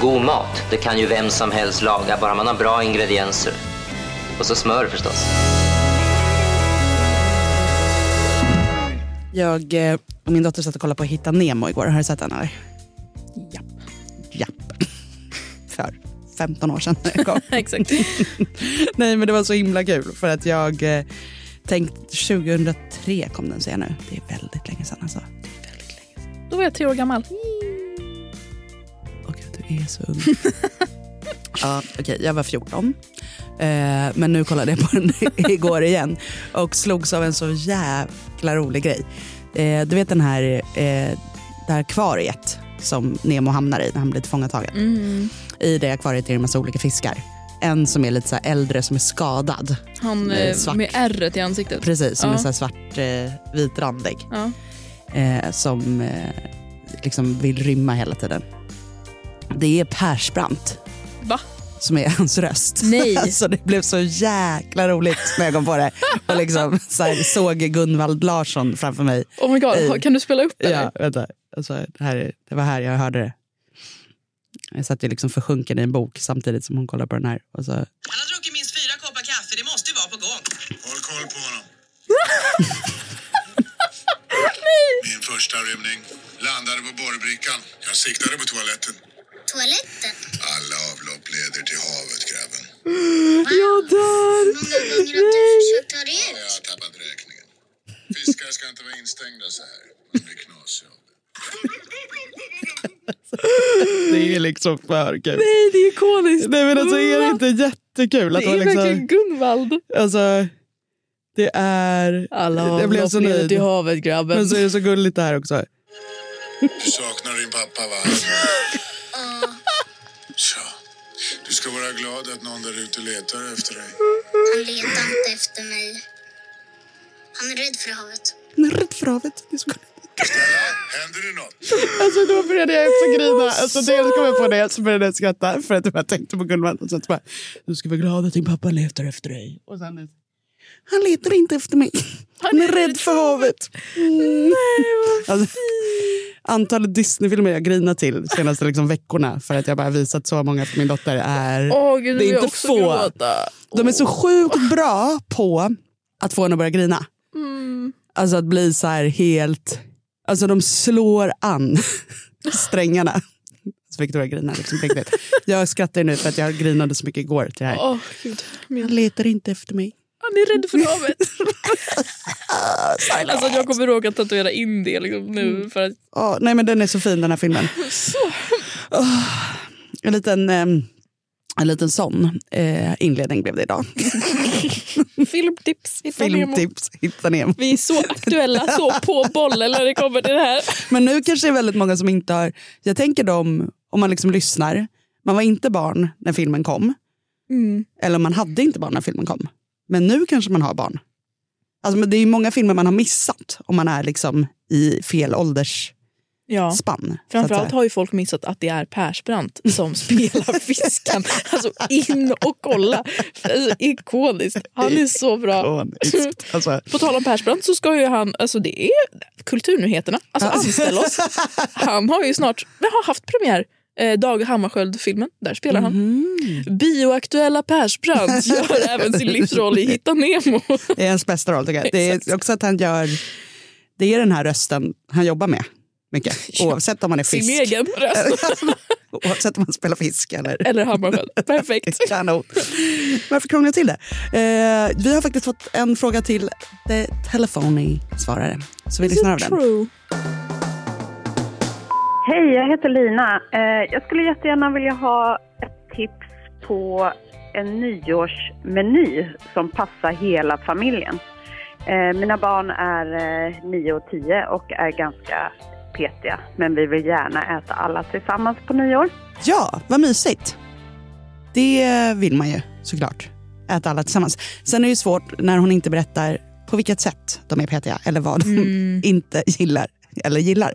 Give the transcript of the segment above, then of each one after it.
God mat, det kan ju vem som helst laga, bara man har bra ingredienser. Och så smör förstås. Jag eh, och min dotter satt och kollade på Hitta Nemo igår. Har du sett den eller? Japp. Japp. För 15 år sedan när jag kom. Exakt. Nej men det var så himla kul för att jag eh, tänkte 2003 kom den ser jag nu. Det är väldigt länge sedan alltså. Det är väldigt länge sedan. Då var jag tre år gammal. Är så ung. ja, okej, jag var 14. Eh, men nu kollade jag på den igår igen och slogs av en så jäkla rolig grej. Eh, du vet den här, eh, det här akvariet som Nemo hamnar i när han blir tillfångatagen. Mm. I det akvariet är det en massa olika fiskar. En som är lite så äldre som är skadad. Han Med eh, svart. med ärret i ansiktet. Precis, som Ja. är så svart eh, vitrandig. Ja. Eh, som eh, liksom vill rymma hela tiden. Det är Persbrandt Va? som är hans röst. Nej. Alltså det blev så jäkla roligt när jag kom på det. Och liksom så här, såg Gunvald Larsson framför mig. Oh my god, Ej. kan du spela upp det? Ja, vänta. Alltså, det, här, är- det var här jag hörde det. Jag satt ju liksom försjunken i en bok samtidigt som hon kollade på den här. Och så, Han har druckit minst fyra koppar kaffe, det måste ju vara på gång. Håll koll på honom. Min första rymning landade på borrbrickan. Jag siktade på. Toaletten? Alla avlopp leder till havet, grabben. jag dör! Hur många gånger har du försökt ta dig Ja, ut? jag har tappat räkningen. Fiskar ska inte vara instängda så här. De blir knasiga av det. Det är liksom för kul. Nej, det är ikoniskt. Nej men alltså är det inte jättekul? Att Det är liksom, verkligen Gunvald. Alltså, det är... Alla jag blev så nöjd. till havet grabben. Men så är det så gulligt det här också. Du saknar din pappa, va? Ja, Tja. Du ska vara glad att någon där ute letar efter dig. han letar inte efter mig. Han är rädd för havet. Han är rädd för havet. Det är så gulligt. Stella, händer det något? Alltså då började jag också grina. Alltså dels kom jag på det, så började jag skratta för att jag tänkte på Gunvald. Och sen så bara, du ska vara glad att din pappa letar efter dig. Och sen, han letar inte efter mig. Han är rädd för havet. Mm. Alltså, antalet Disneyfilmer jag grinat till de senaste liksom veckorna för att jag bara visat så många för min dotter är... Åh gud, det är inte få. gråta. De är så sjukt bra på att få en att börja grina. Mm. Alltså att bli så här helt... Alltså de slår an strängarna. Så Victoria grinar liksom riktigt. Jag skrattar nu för att jag grinade så mycket igår till det här. Åh gud. Min... Han letar inte efter mig. Han är rädd för havet. alltså jag kommer råka tatuera in det liksom, nu för att Åh, nej men den är så fin den här filmen. Åh, en liten... ehm, en liten sån eh, inledning blev det idag. filmtips. Hitta Nemo. Filmtips, hitta Nemo. Vi är så aktuella, så på bollen när det kommer till det här. Men nu kanske det är väldigt många som inte har... Jag tänker dem, om man liksom lyssnar, man var inte barn när filmen kom. Mm. Eller man hade inte barn när filmen kom. Men nu kanske man har barn. Alltså, det är ju många filmer man har missat om man är liksom i fel åldersspann. Ja. att Framförallt har ju folk missat att det är Persbrandt som spelar fisken. Alltså in och kolla. Alltså, ikoniskt. Han är så bra. Alltså, På tal om Persbrandt så ska ju han, alltså det är Kulturnyheterna, alltså anställ oss. Han har ju snart, vi har haft premiär. Eh, Dag Hammarskjöld-filmen, där spelar han. Mhm. Bioaktuella Persbrandt gör även sin livsroll i Hitta Nemo. det är hans bästa roll tycker jag. Det är också att han gör, det är den här rösten han jobbar med mycket. Oavsett om man är Sin fisk. egen röst. Oavsett om man spelar fisk eller... Eller Hammarskjöld. Perfekt. Kanon. Varför krångla till det? Eh, vi har faktiskt fått en fråga till the telefoni-svarare. Så vi lyssnar av den. Hej, jag heter Lina. Eh, jag skulle jättegärna vilja ha ett tips på en nyårsmeny som passar hela familjen. Eh, mina barn är eh, 9 och 10 och är ganska petiga, men vi vill gärna äta alla tillsammans på nyår. Ja, vad mysigt. Det vill man ju såklart. äta alla tillsammans. Sen är det ju svårt när hon inte berättar på vilket sätt de är petiga eller vad de Mm. inte gillar eller gillar.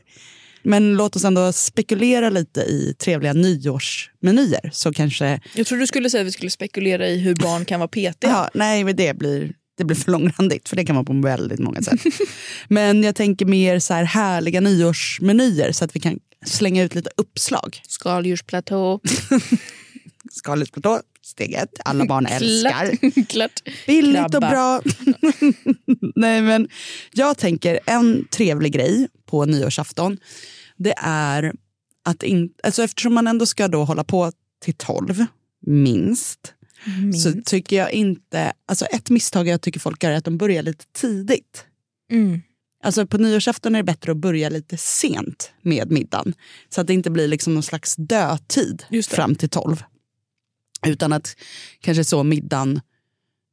Men låt oss ändå spekulera lite i trevliga nyårsmenyer. Så kanske... Jag tror du skulle säga att vi skulle spekulera i hur barn kan vara petiga. Ja, nej, men det blir, det blir för långrandigt för det kan vara på väldigt många sätt. men jag tänker mer så här härliga nyårsmenyer så att vi kan slänga ut lite uppslag. Skaldjursplatå. Skaldjursplatå, steg ett. Alla barn älskar. Klart. Klart. Billigt och bra. Nej, men jag tänker en trevlig grej på nyårsafton. Det är att in, alltså eftersom man ändå ska då hålla på till tolv, minst. Så tycker jag inte, alltså ett misstag jag tycker folk gör är att de börjar lite tidigt. Mm. Alltså på nyårsafton är det bättre att börja lite sent med middagen. Så att det inte blir liksom någon slags dödtid fram till tolv. Utan att kanske så middagen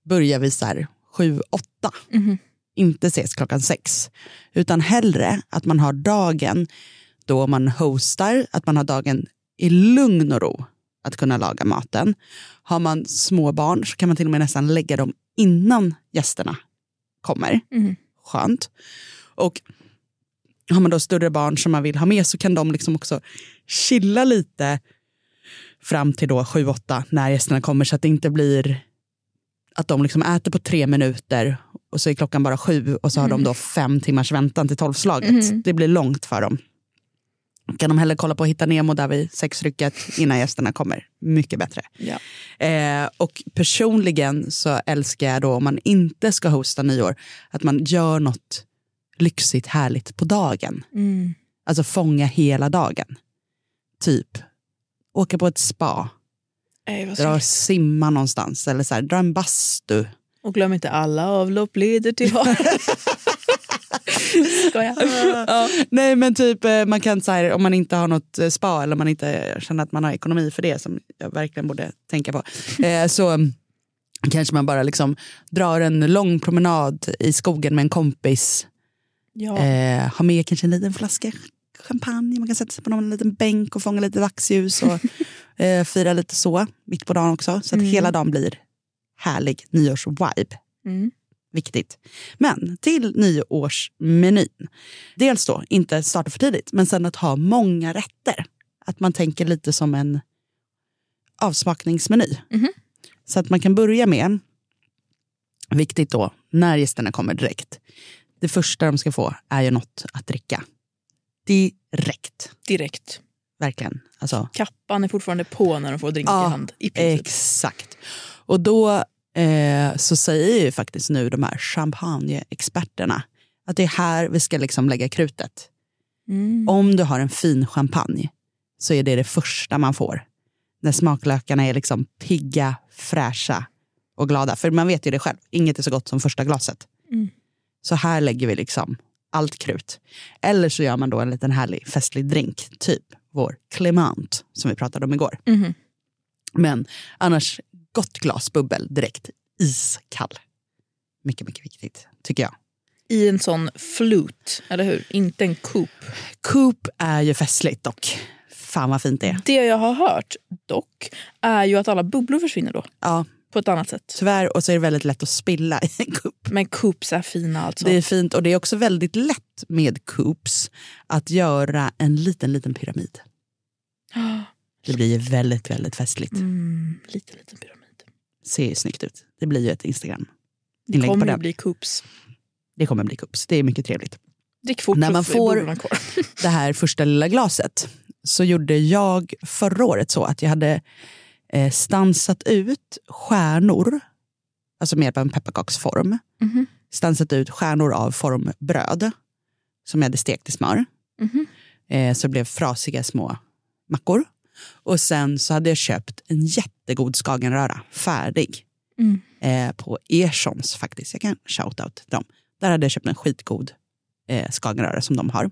börjar vid så här sju, åtta. Mhm. Inte ses klockan sex. Utan hellre att man har dagen då man hostar, att man har dagen i lugn och ro att kunna laga maten. Har man små barn så kan man till och med nästan lägga dem innan gästerna kommer. Mhm. Skönt. Och har man då större barn som man vill ha med så kan de liksom också chilla lite fram till då 7-8 när gästerna kommer så att det inte blir att de liksom äter på tre minuter och så är klockan bara sju och så har de då fem timmars väntan till tolvslaget. Mhm. Det blir långt för dem. Kan de hellre kolla på Hitta Nemo där vid sexrycket innan gästerna kommer. Mycket bättre. Ja. Eh, och personligen så älskar jag då om man inte ska hosta nyår att man gör något lyxigt härligt på dagen. Mm. Alltså fånga hela dagen. Typ åka på ett spa, Ej, dra och simma någonstans eller så här, dra en bastu. Och glöm inte alla avlopp leder till havet. Skojar. ja. Nej men typ eh, man kan så här, om man inte har något eh, spa eller om man inte känner att man har ekonomi för det som jag verkligen borde tänka på. Eh, så kanske man bara liksom drar en lång promenad i skogen med en kompis. Ja. Eh, ha med kanske en liten flaska champagne. Man kan sätta sig på någon liten bänk och fånga lite dagsljus och eh, fira lite så mitt på dagen också. Så att Mm. hela dagen blir härlig nyårsvibe. Mm. Viktigt. Men till nyårsmenyn. Dels då inte starta för tidigt, men sen att ha många rätter. Att man tänker lite som en avsmakningsmeny. Mhm. Så att man kan börja med, viktigt då, när gästerna kommer direkt. Det första de ska få är ju något att dricka. Direkt. Direkt. Verkligen. Alltså, Kappan är fortfarande på när de får drink Ja, i hand. I princip. Exakt. Och då eh, så säger ju faktiskt nu de här champagneexperterna att det är här vi ska liksom lägga krutet. Mm. Om du har en fin champagne så är det det första man får. När smaklökarna är liksom pigga, fräscha och glada. För man vet ju det själv, inget är så gott som första glaset. Mm. Så här lägger vi liksom allt krut. Eller så gör man då en liten härlig festlig drink, typ vår Clement som vi pratade om igår. Mhm. Men annars, gott glas bubbel direkt. Iskall. Mycket, mycket viktigt, tycker jag. I en sån flut, eller hur? Inte en coop. Coop är ju festligt dock. Fan vad fint det är. Det jag har hört dock är ju att alla bubblor försvinner då. Ja, På ett annat sätt. tyvärr. Och så är det väldigt lätt att spilla i en Coop. Men coops är fina alltså. Det är fint och det är också väldigt lätt med Coops att göra en liten, liten pyramid. Det blir ju väldigt, väldigt festligt. Mm, lite liten pyramid. Ser ju snyggt ut. Det blir ju ett Instagram. Det kommer den. att bli coops. Det kommer bli Coops. Det är mycket trevligt. Drick fort När man får- det här första lilla glaset så gjorde jag förra året så att jag hade eh, stansat ut stjärnor, alltså med hjälp av en pepparkaksform, Mhm. stansat ut stjärnor av formbröd som jag hade stekt i smör. Mhm. Eh, så det blev frasiga små mackor. Och sen så hade jag köpt en jättegod skagenröra, färdig, Mm. eh, på Erssons faktiskt. Jag kan shout-out dem. Där hade jag köpt en skitgod eh, skagenröra som de har.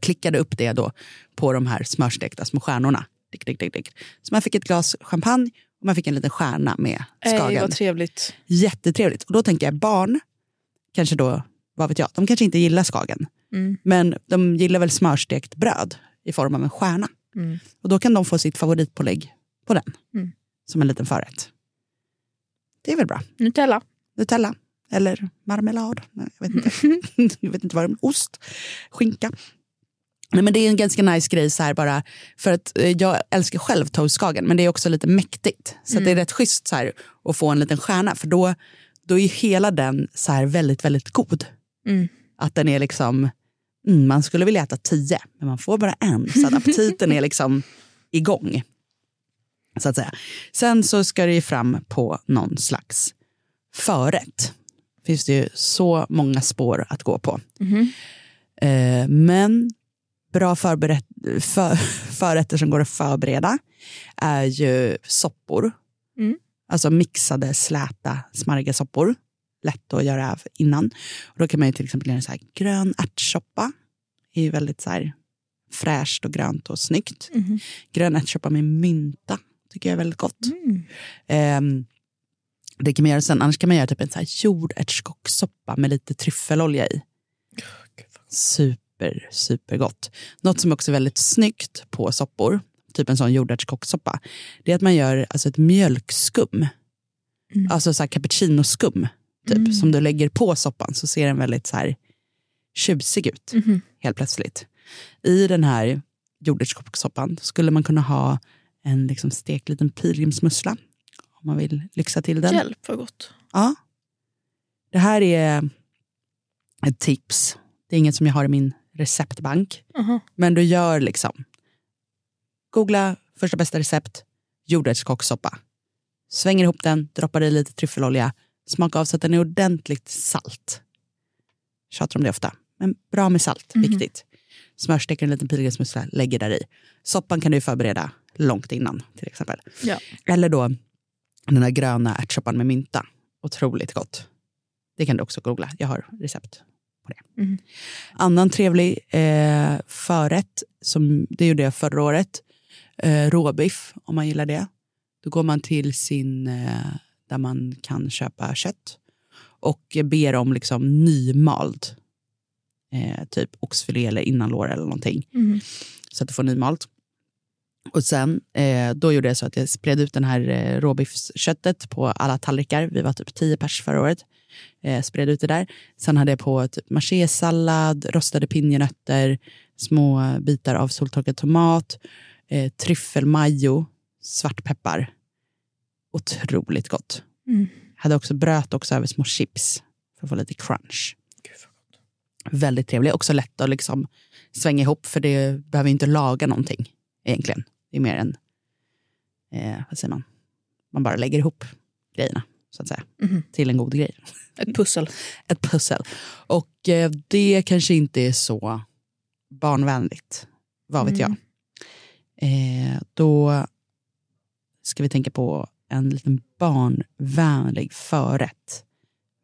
Klickade upp det då på de här smörstekta små stjärnorna. Dick, dick, dick, dick. Så man fick ett glas champagne och man fick en liten stjärna med Ej, skagen. vad trevligt. Jättetrevligt. Och då tänker jag barn, kanske då, vad vet jag, de kanske inte gillar skagen. Mm. Men de gillar väl smörstekt bröd i form av en stjärna. Mm. Och då kan de få sitt favoritpålägg på den. Mm. Som en liten förrätt. Det är väl bra. Nutella. Nutella. Eller marmelad. Nej, Jag vet inte. jag vet inte vad det är. Ost. Skinka. Nej, men det är en ganska nice grej så här bara. För att eh, jag älskar själv toastskagen men det är också lite mäktigt. Så att det är rätt schysst så här, att få en liten stjärna. För då, då är hela den så här väldigt, väldigt god. Mm. Att den är liksom, mm, man skulle vilja äta tio men man får bara en. Så att aptiten är liksom igång. Så att säga. Sen så ska det ju fram på någon slags förrätt. finns det ju så många spår att gå på. Mhm. Eh, men bra förberett, för, förrätter som går att förbereda är ju soppor. Mm. Alltså mixade släta smarriga soppor. Lätt att göra innan. Och då kan man ju till exempel göra så här grön ärtsoppa. Det är ju väldigt så här fräscht och grönt och snyggt. Mhm. Grön ärtsoppa med mynta tycker jag är väldigt gott. Mm. Ehm, det kan man göra sen. Annars kan man göra typ en så här jordärtskockssoppa med lite tryffelolja i. Super, supergott. Något som också är väldigt snyggt på soppor, typ en sån jordärtskockssoppa, det är att man gör alltså ett mjölkskum. Alltså så här cappuccinoskum, typ, som du lägger på soppan så ser den väldigt så här tjusig ut Mhm. helt plötsligt. I den här jordärtskockssoppan skulle man kunna ha en liksom stekt liten pilgrimsmussla om man vill lyxa till den. Hjälp vad gott. Ja. Det här är ett tips. Det är inget som jag har i min receptbank. Aha. Men du gör liksom. Googla första bästa recept, jordärtskockssoppa. Svänger ihop den, droppar i lite tryffelolja. Smaka av så att den är ordentligt salt. Tjatar om det ofta. Men bra med salt, Mhm. viktigt. Smörsteker en liten pilgrimsmussla, lägger där i. Soppan kan du förbereda långt innan till exempel. Ja. Eller då den här gröna ärtsoppan med mynta. Otroligt gott. Det kan du också googla. Jag har recept på det. Mhm. Annan trevlig eh, förrätt, som, det gjorde jag förra året. Eh, råbiff, om man gillar det. Då går man till sin, eh, där man kan köpa kött och ber om liksom nymald. Eh, typ oxfilé eller innanlår eller någonting. Mhm. Så att du får nymalt. Och sen, eh, då gjorde jag så att jag spred ut den här eh, råbiffsköttet på alla tallrikar. Vi var typ tio pers förra året. Eh, spred ut det där. Sen hade jag på typ machésallad, rostade pinjenötter, små bitar av soltorkad tomat, eh, tryffelmajo, svartpeppar. Otroligt gott. Mm. Hade också bröt också över små chips för att få lite crunch. Väldigt trevlig. Också lätt att liksom svänga ihop för det behöver inte laga någonting egentligen. Det är mer en, eh, vad säger man, man bara lägger ihop grejerna så att säga Mhm. till en god grej. Ett pussel. Ett pussel. Och eh, det kanske inte är så barnvänligt, vad vet Mm. jag. Eh, då ska vi tänka på en liten barnvänlig förrätt.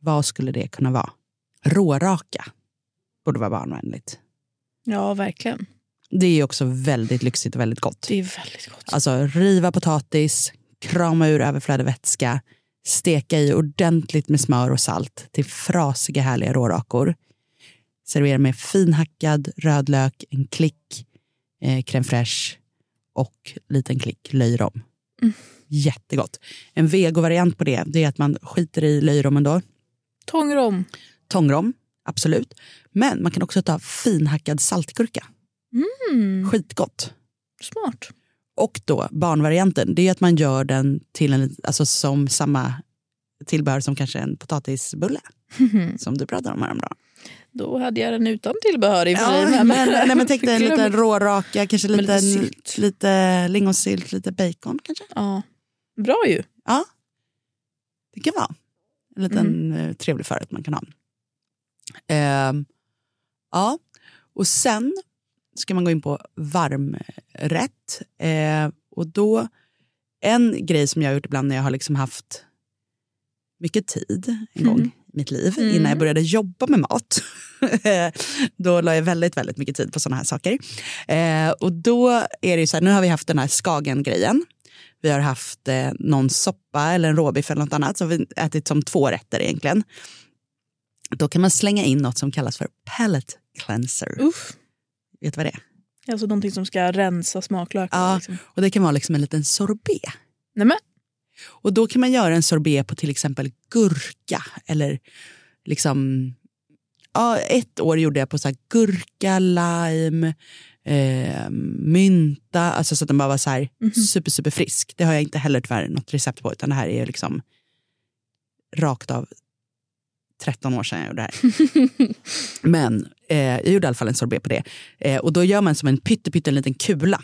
Vad skulle det kunna vara? Råraka borde vara barnvänligt. Ja, verkligen. Det är också väldigt lyxigt och väldigt gott. Det är väldigt gott. Alltså riva potatis, krama ur överflödig vätska, steka i ordentligt med smör och salt till frasiga härliga rårakor. Servera med finhackad rödlök, en klick eh, crème fraîche och liten klick löjrom. Mm. Jättegott. En vegovariant på det, det är att man skiter i löjrommen då. Tångrom. Tångrom, absolut. Men man kan också ta finhackad saltgurka. Mm. Skitgott. Smart. Och då barnvarianten, det är att man gör den till en, alltså som samma tillbehör som kanske en potatisbulle. Som du pratade om häromdagen. Då hade jag den utan tillbehör i och Ja, men, nej, men tänk dig en liten råraka, kanske lite, lite lite, sylt. lite lingonsylt, lite bacon kanske. Ja. Bra ju. Ja, det kan vara en liten eh, trevlig förrätt man kan ha. Ehm, ja, och sen ska man gå in på varmrätt. Eh, och då, en grej som jag har gjort ibland när jag har liksom haft mycket tid en gång i mitt liv Mm. innan jag började jobba med mat. då la jag väldigt, väldigt mycket tid på sådana här saker. Eh, och då är det ju så här, nu har vi haft den här Skagen-grejen. Vi har haft eh, någon soppa eller en råbiff eller något annat. Har vi ätit som två rätter egentligen. Då kan man slänga in något som kallas för palate cleanser. Uff. Vet du vad det är? Alltså någonting som ska rensa smaklökarna. Ja, Liksom. och det kan vara liksom en liten sorbet. Nej, men. Och då kan man göra en sorbet på till exempel gurka eller liksom ja, ett år gjorde jag på så här gurka, lime, eh, mynta, alltså så att den bara var så här super, super frisk. Det har jag inte heller tyvärr något recept på, utan det här är liksom rakt av 13 år sedan jag gjorde det här. Men eh, jag gjorde i alla fall en sorbet på det. Eh, och då gör man som en liten kula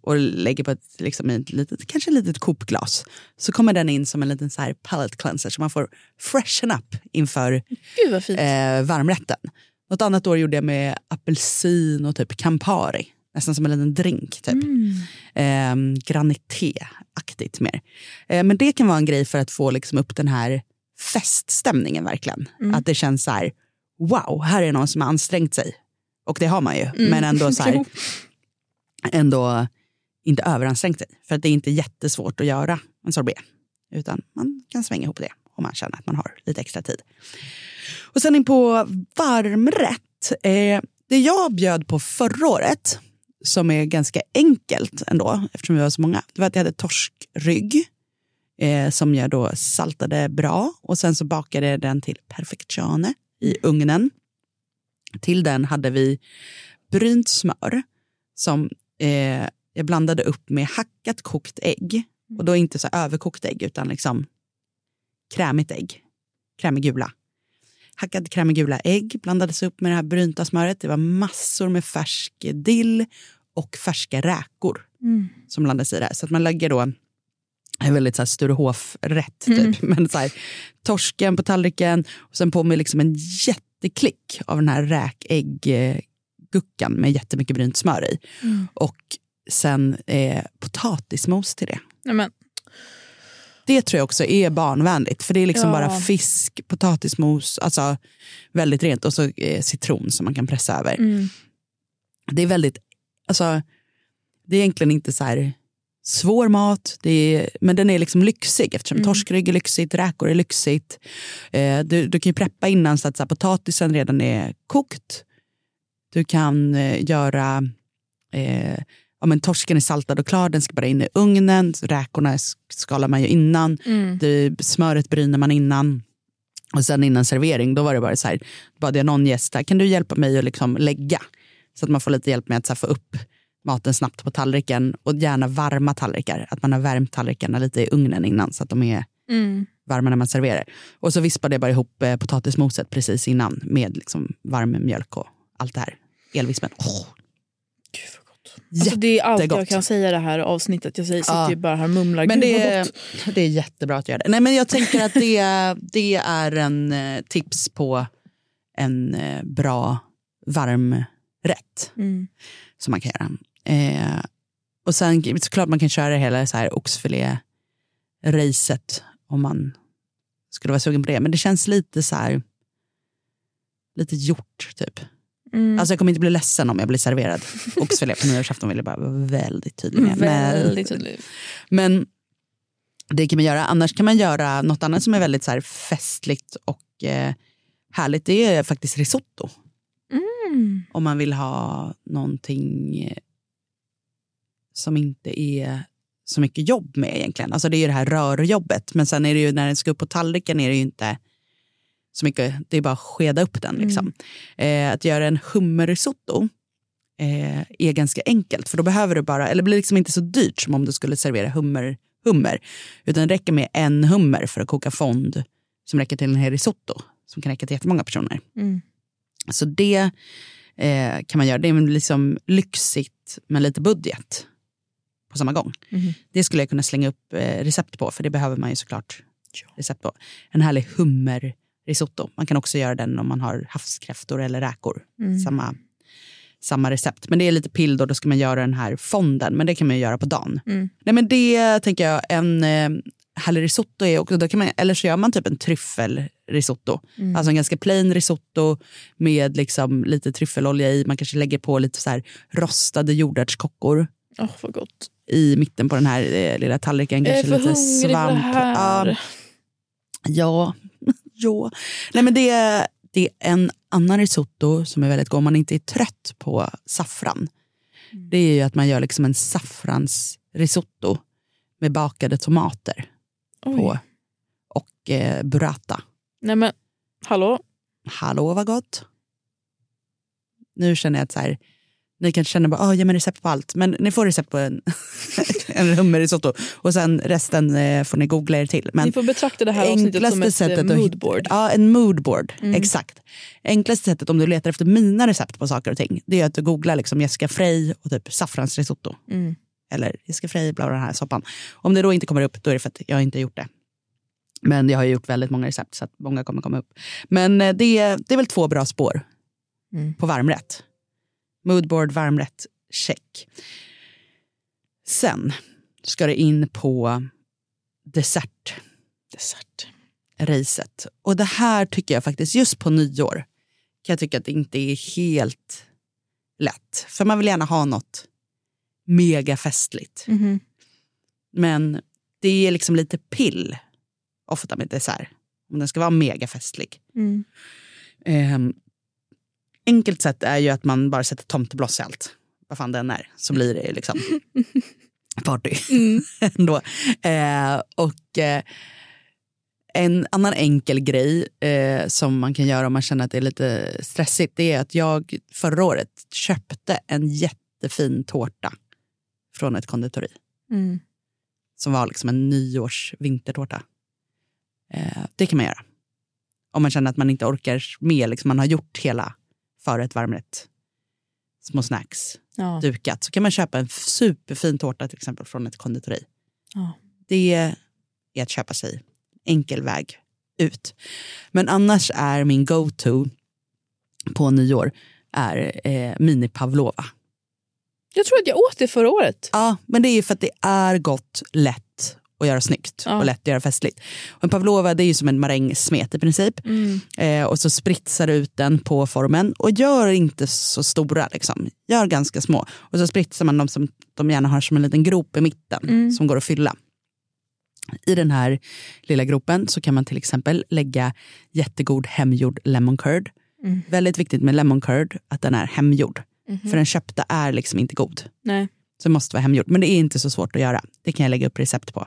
och lägger på ett, liksom, ett litet, kanske ett litet kopglas. Så kommer den in som en liten så här palate cleanser så man får freshen up inför eh, varmrätten. Något annat år gjorde jag med apelsin och typ Campari. Nästan som en liten drink. Typ. Eh, Granité-aktigt mer. Eh, men det kan vara en grej för att få liksom upp den här feststämningen verkligen. Att det känns så här, wow, här är någon som har ansträngt sig. Och det har man ju, men ändå så här, ändå inte överansträngt sig. För att det är inte jättesvårt att göra en sorbet. Utan man kan svänga ihop det om man känner att man har lite extra tid. Och sen in på varmrätt. Eh, det jag bjöd på förra året, som är ganska enkelt ändå, eftersom vi var så många, det var att jag hade torskrygg eh, som jag då saltade bra och sen så bakade jag den till perfektione i ugnen. Till den hade vi brynt smör som eh, jag blandade upp med hackat kokt ägg. Och då inte så överkokt ägg utan liksom krämigt ägg. Krämig gula. Hackad krämig gula ägg blandades upp med det här brynta smöret. Det var massor med färsk dill och färska räkor som blandades i det här. Så att man lägger då en väldigt så här Sturehof-rätt typ. Men så här, torsken på tallriken och sen på med liksom en jätteklick av den här räkäggguckan med jättemycket brynt smör i. Och sen eh, potatismos till det. Nej, men, Det tror jag också är barnvänligt. För det är liksom Ja. bara fisk, potatismos, alltså väldigt rent. Och så eh, citron som man kan pressa över. mm. Det är väldigt, alltså det är egentligen inte så här svår mat, är, men den är liksom lyxig eftersom torskrygg är lyxigt, räkor är lyxigt. Eh, du, du kan ju preppa innan så att så här, potatisen redan är kokt. Du kan eh, göra, eh, ja, men torsken är saltad och klar, den ska bara in i ugnen. Räkorna sk- skalar man ju innan, det, smöret bryner man innan. Och sen innan servering, då var det bara så här, bad jag någon gäst, kan du hjälpa mig att liksom lägga? Så att man får lite hjälp med att här, få upp maten snabbt på tallriken och gärna varma tallrikar. Att man har värmt tallrikarna lite i ugnen innan så att de är Mm. varma när man serverar. Och så vispade jag bara ihop eh, potatismoset precis innan med liksom varm mjölk och allt det här. Elvispen. Oh, Gud gott. Alltså, det är allt jag kan säga det här avsnittet. Jag säger, sitter Ja. ju bara här och mumlar. Men Gud, det är, det är jättebra att göra det. Nej, men jag tänker att det, det är en eh, tips på en eh, bra varm rätt Mm. som man kan göra. Eh, och sen såklart man kan köra hela så här oxfilé-racet om man skulle vara sugen på det. Men det känns lite så här lite gjort typ. Mm. Alltså jag kommer inte bli ledsen om jag blir serverad oxfilé på nyårsafton vill jag bara vara väldigt tydlig med. Men- Väldigt tydligt. men det kan man göra. Annars kan man göra något annat som är väldigt så festligt och eh, härligt. Det är faktiskt risotto. Mm. Om man vill ha någonting eh, som inte är så mycket jobb med egentligen. Alltså det är ju det här rörjobbet. Men sen är det ju när den ska upp på tallriken är det ju inte så mycket. Det är bara att skeda upp den. Liksom. Eh, att göra en hummerrisotto eh, är ganska enkelt. För då behöver du bara, eller blir liksom inte så dyrt som om du skulle servera hummer, hummer. Utan det räcker med en hummer för att koka fond som räcker till en hel risotto. Som kan räcka till jättemånga personer. Mm. Så det eh, kan man göra. Det är liksom lyxigt men lite budget på samma gång. Mhm. Det skulle jag kunna slänga upp eh, recept på för det behöver man ju såklart recept på. En härlig hummerrisotto. Man kan också göra den om man har havskräftor eller räkor. Mm. Samma, samma recept. Men det är lite pill då, då ska man göra den här fonden. Men det kan man ju göra på dagen. Mm. Nej, men det tänker jag, en eh, härlig risotto är också, då kan man, eller så gör man typ en tryffelrisotto. Mm. Alltså en ganska plain risotto med liksom lite tryffelolja i. Man kanske lägger på lite så här rostade jordärtskockor Åh, vad gott. i mitten på den här eh, lilla tallriken. Jag är för lite hungrig för det svamp. här. Ja, ja. Nej, men det, är- det är en annan risotto som är väldigt god om man inte är trött på saffran. Mm. Det är ju att man gör liksom en saffransrisotto med bakade tomater. Oj. på. Och eh, burrata. Nej men, hallå? Hallå vad gott. Nu känner jag att så här, ni kanske känner bara, oh, ge mig recept på allt. Men ni får recept på en, en hummerrisotto. Och sen resten eh, får ni googla er till. Men Ni får betrakta det här avsnittet som ett eh, moodboard. Ja, en moodboard. Mm. Exakt. Enklaste sättet om du letar efter mina recept på saker och ting, det är att du googlar liksom Jessica Frey och typ saffransrisotto. Mm. Eller Jessica Frey, bla bla, den här soppan. Om det då inte kommer upp, då är det för att jag inte gjort det. Men jag har gjort väldigt många recept så att många kommer komma upp. Men eh, det, är- det är väl två bra spår Mm. på varmrätt. Moodboard, varmrätt, check. Sen ska det in på dessert. Dessert. Racet. Och det här tycker jag faktiskt, just på nyår, kan jag tycka att det inte är helt lätt. För man vill gärna ha något mega festligt. Mhm. Men det är liksom lite pill ofta med dessert. Om den ska vara mega festlig. Mm. Ehm, enkelt sätt är ju att man bara sätter tomtebloss i allt. Vad fan den är. Så blir det liksom party. Ändå. Eh, och eh, en annan enkel grej eh, som man kan göra om man känner att det är lite stressigt. Det är att jag förra året köpte en jättefin tårta från ett konditori. Mm. Som var liksom en nyårs vintertårta. Eh, det kan man göra. Om man känner att man inte orkar med, liksom man har gjort hela förrätt, varmrätt, små snacks, Ja. dukat. Så kan man köpa en superfin tårta till exempel från ett konditori. Ja. Det är att köpa sig enkel väg ut. Men annars är min go-to på nyår är eh, mini pavlova. Jag tror att jag åt det förra året. Ja, men det är ju för att det är gott, lätt att göra snyggt Ja. och lätt att göra festligt. Och en pavlova det är ju som en marängsmet i princip. Mm. Eh, och så spritsar du ut den på formen och gör inte så stora. Liksom. Gör ganska små. Och så spritsar man dem som de gärna har som en liten grop i mitten Mm. som går att fylla. I den här lilla gropen så kan man till exempel lägga jättegod hemgjord lemon curd. Mm. Väldigt viktigt med lemon curd att den är hemgjord. Mhm. För den köpta är liksom inte god. Nej. Så det måste vara hemgjort. Men det är inte så svårt att göra. Det kan jag lägga upp recept på.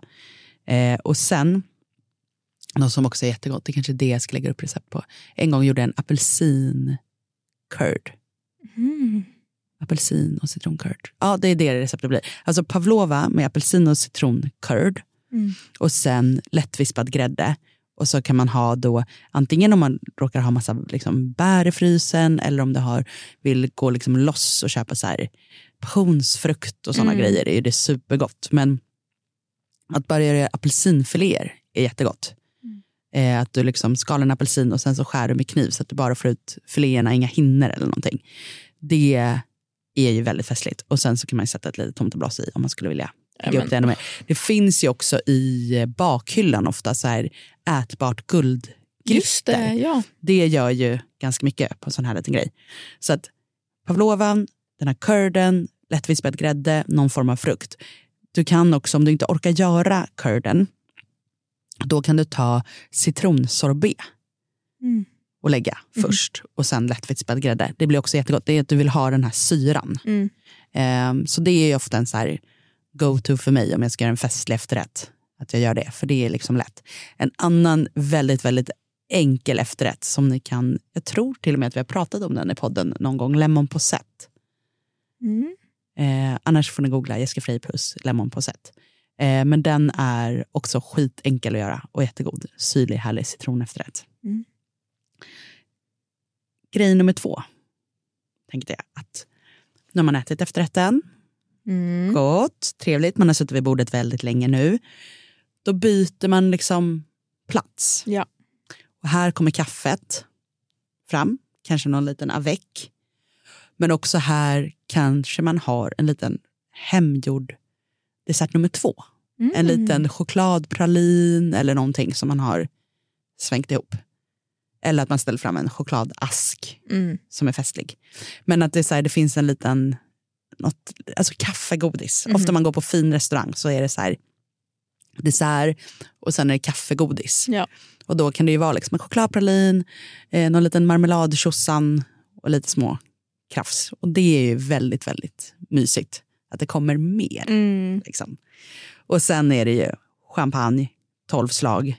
Eh, och sen, något som också är jättegott, det är kanske är det jag ska lägga upp recept på. En gång gjorde jag en apelsin curd. Mm. Apelsin och citroncurd. Ja, det är det receptet blir. Alltså pavlova med apelsin och citroncurd. Mm. Och sen lättvispad grädde. Och så kan man ha då, antingen om man råkar ha massa liksom, bär i frysen eller om du har, vill gå liksom loss och köpa så här passionsfrukt och sådana Mm. grejer är det supergott. Men att bara göra apelsinfiléer är jättegott. Eh, att du liksom skalar en apelsin och sen så skär du med kniv så att du bara får ut filéerna, inga hinnor eller någonting. Det är ju väldigt festligt. Och sen så kan man sätta ett litet tomtebloss i om man skulle vilja lägga upp det ännu mer. Det finns ju också i eh, bakhyllan ofta så här ätbart guldgrytor. Just det, ja. Det gör ju ganska mycket på en sån här liten grej. Så att pavlovan, den här curden, lättvispad grädde, någon form av frukt. Du kan också, om du inte orkar göra curden, då kan du ta citronsorbet Mm. och lägga först och sen lättvispad grädde. Det blir också jättegott. Det är att du vill ha den här syran. Mm. Ehm, så det är ju ofta en så här go-to för mig om jag ska göra en festlig efterrätt. Att jag gör det, för det är liksom lätt. En annan väldigt, väldigt enkel efterrätt som ni kan, jag tror till och med att vi har pratat om den i podden någon gång, lemon posett. Mm. Eh, annars får ni googla Jessica Frey plus lemon posett. Eh, men den är också skitenkel att göra och jättegod. Syrlig, härlig citronefterrätt. Mm. Grej nummer två tänkte jag att när man ätit efterrätten, Mm. gott, trevligt, man har suttit vid bordet väldigt länge nu. Då byter man liksom plats. Ja. Och här kommer kaffet fram, kanske någon liten avec. Men också här kanske man har en liten hemgjord dessert nummer två. En Mm. liten chokladpralin eller någonting som man har svängt ihop. Eller att man ställer fram en chokladask Mm. som är festlig. Men att det, är så här, det finns en liten något, alltså kaffegodis. Mhm. Ofta man går på fin restaurang så är det så här dessert och sen är det kaffegodis. Ja. Och då kan det ju vara liksom en chokladpralin, eh, någon liten marmelad, tjosan och lite små krafs. Och det är ju väldigt, väldigt mysigt att det kommer mer. Mm. Liksom. Och sen är det ju champagne, tolvslag.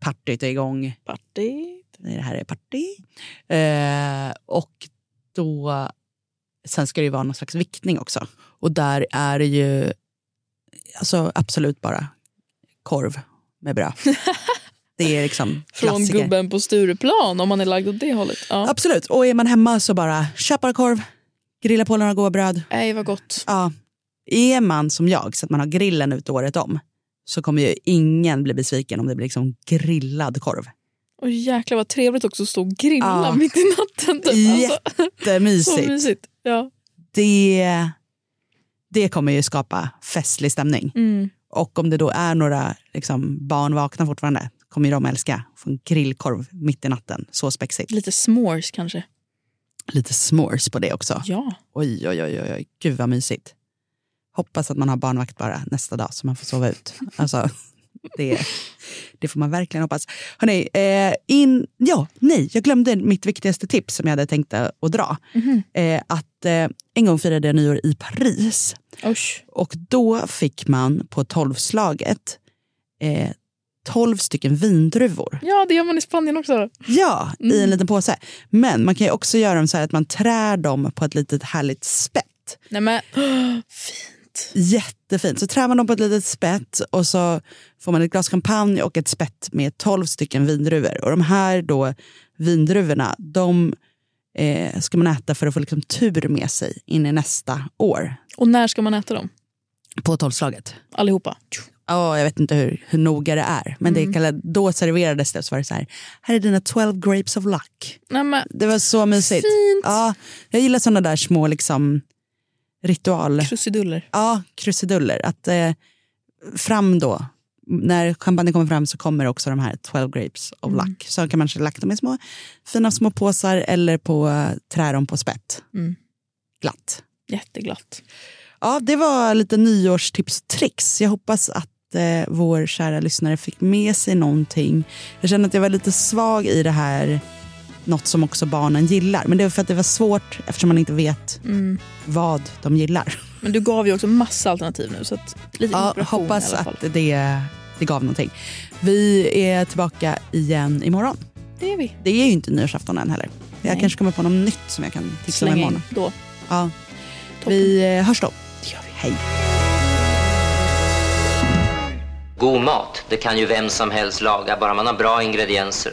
Partyt är igång. Party. Det här är party. Eh, och då... Sen ska det ju vara någon slags viktning också. Och där är det ju alltså absolut bara korv med bröd. Det är liksom Från gubben på Stureplan om man är lagd åt det hållet. Ja. Absolut. Och är man hemma så bara köp bara korv, grilla på några goda bröd. Nej, vad gott. Ja. Är man som jag, så att man har grillen ute året om, så kommer ju ingen bli besviken om det blir liksom grillad korv. Och jäklar vad trevligt också att stå och grilla Ja. mitt i natten. Typ. Alltså, Jättemysigt. så mysigt. Ja. Det, det kommer ju skapa festlig stämning. Mm. Och om det då är några liksom, barn vakna fortfarande kommer ju de älska. Få en grillkorv mitt i natten. Så spexigt. Lite s'mores kanske. Lite s'mores på det också. Ja. Oj, oj, oj, oj, oj. Gud vad mysigt. Hoppas att man har barnvakt bara nästa dag så man får sova ut. Alltså, det, det får man verkligen hoppas. Hörrni, eh, in, ja, nej, jag glömde mitt viktigaste tips som jag hade tänkt att dra. Eh, att eh, en gång firade jag nyår i Paris. Usch. Och då fick man på tolvslaget eh, tolv stycken vindruvor. Ja, det gör man i Spanien också. Ja, i en liten påse. Men man kan ju också göra dem så här att man trär dem på ett litet härligt spett. Nej men, Jättefint. Så trär man dem på ett litet spett och så får man ett glas champagne och ett spett med 12 stycken vindruvor. Och de här då vindruvorna, de eh, ska man äta för att få liksom tur med sig in i nästa år. Och när ska man äta dem? På tolvslaget. Allihopa? Ja, jag vet inte hur, hur noga det är. Men det kallade, då serverades det och så var det så här, här är dina 12 grapes of luck. Nej, men, Det var så mysigt. Fint. Ja, jag gillar sådana där små liksom, ritual... Krusiduller. Ja, krusiduller. Att eh, fram då, när champagne kommer fram så kommer också de här 12 grapes of Mm. luck. Så kan man lagt dem i små fina små påsar eller på eh, trä dem på spett. Mm. Glatt. Jätteglatt. Ja, det var lite nyårstips och tricks. Jag hoppas att eh, vår kära lyssnare fick med sig någonting. Jag känner att jag var lite svag i det här, något som också barnen gillar. Men det var för att det var svårt eftersom man inte vet Mm. vad de gillar. Men du gav ju också massa alternativ nu. Så att lite Ja, hoppas i alla fall. att det, det gav någonting. Vi är tillbaka igen imorgon. Det är vi. Det är ju inte nyårsafton än heller. Jag Nej. kanske kommer på något nytt som jag kan tipsa om imorgon. in då. Ja. Vi eh, hörs då. Hej. God mat, det kan ju vem som helst laga, bara man har bra ingredienser.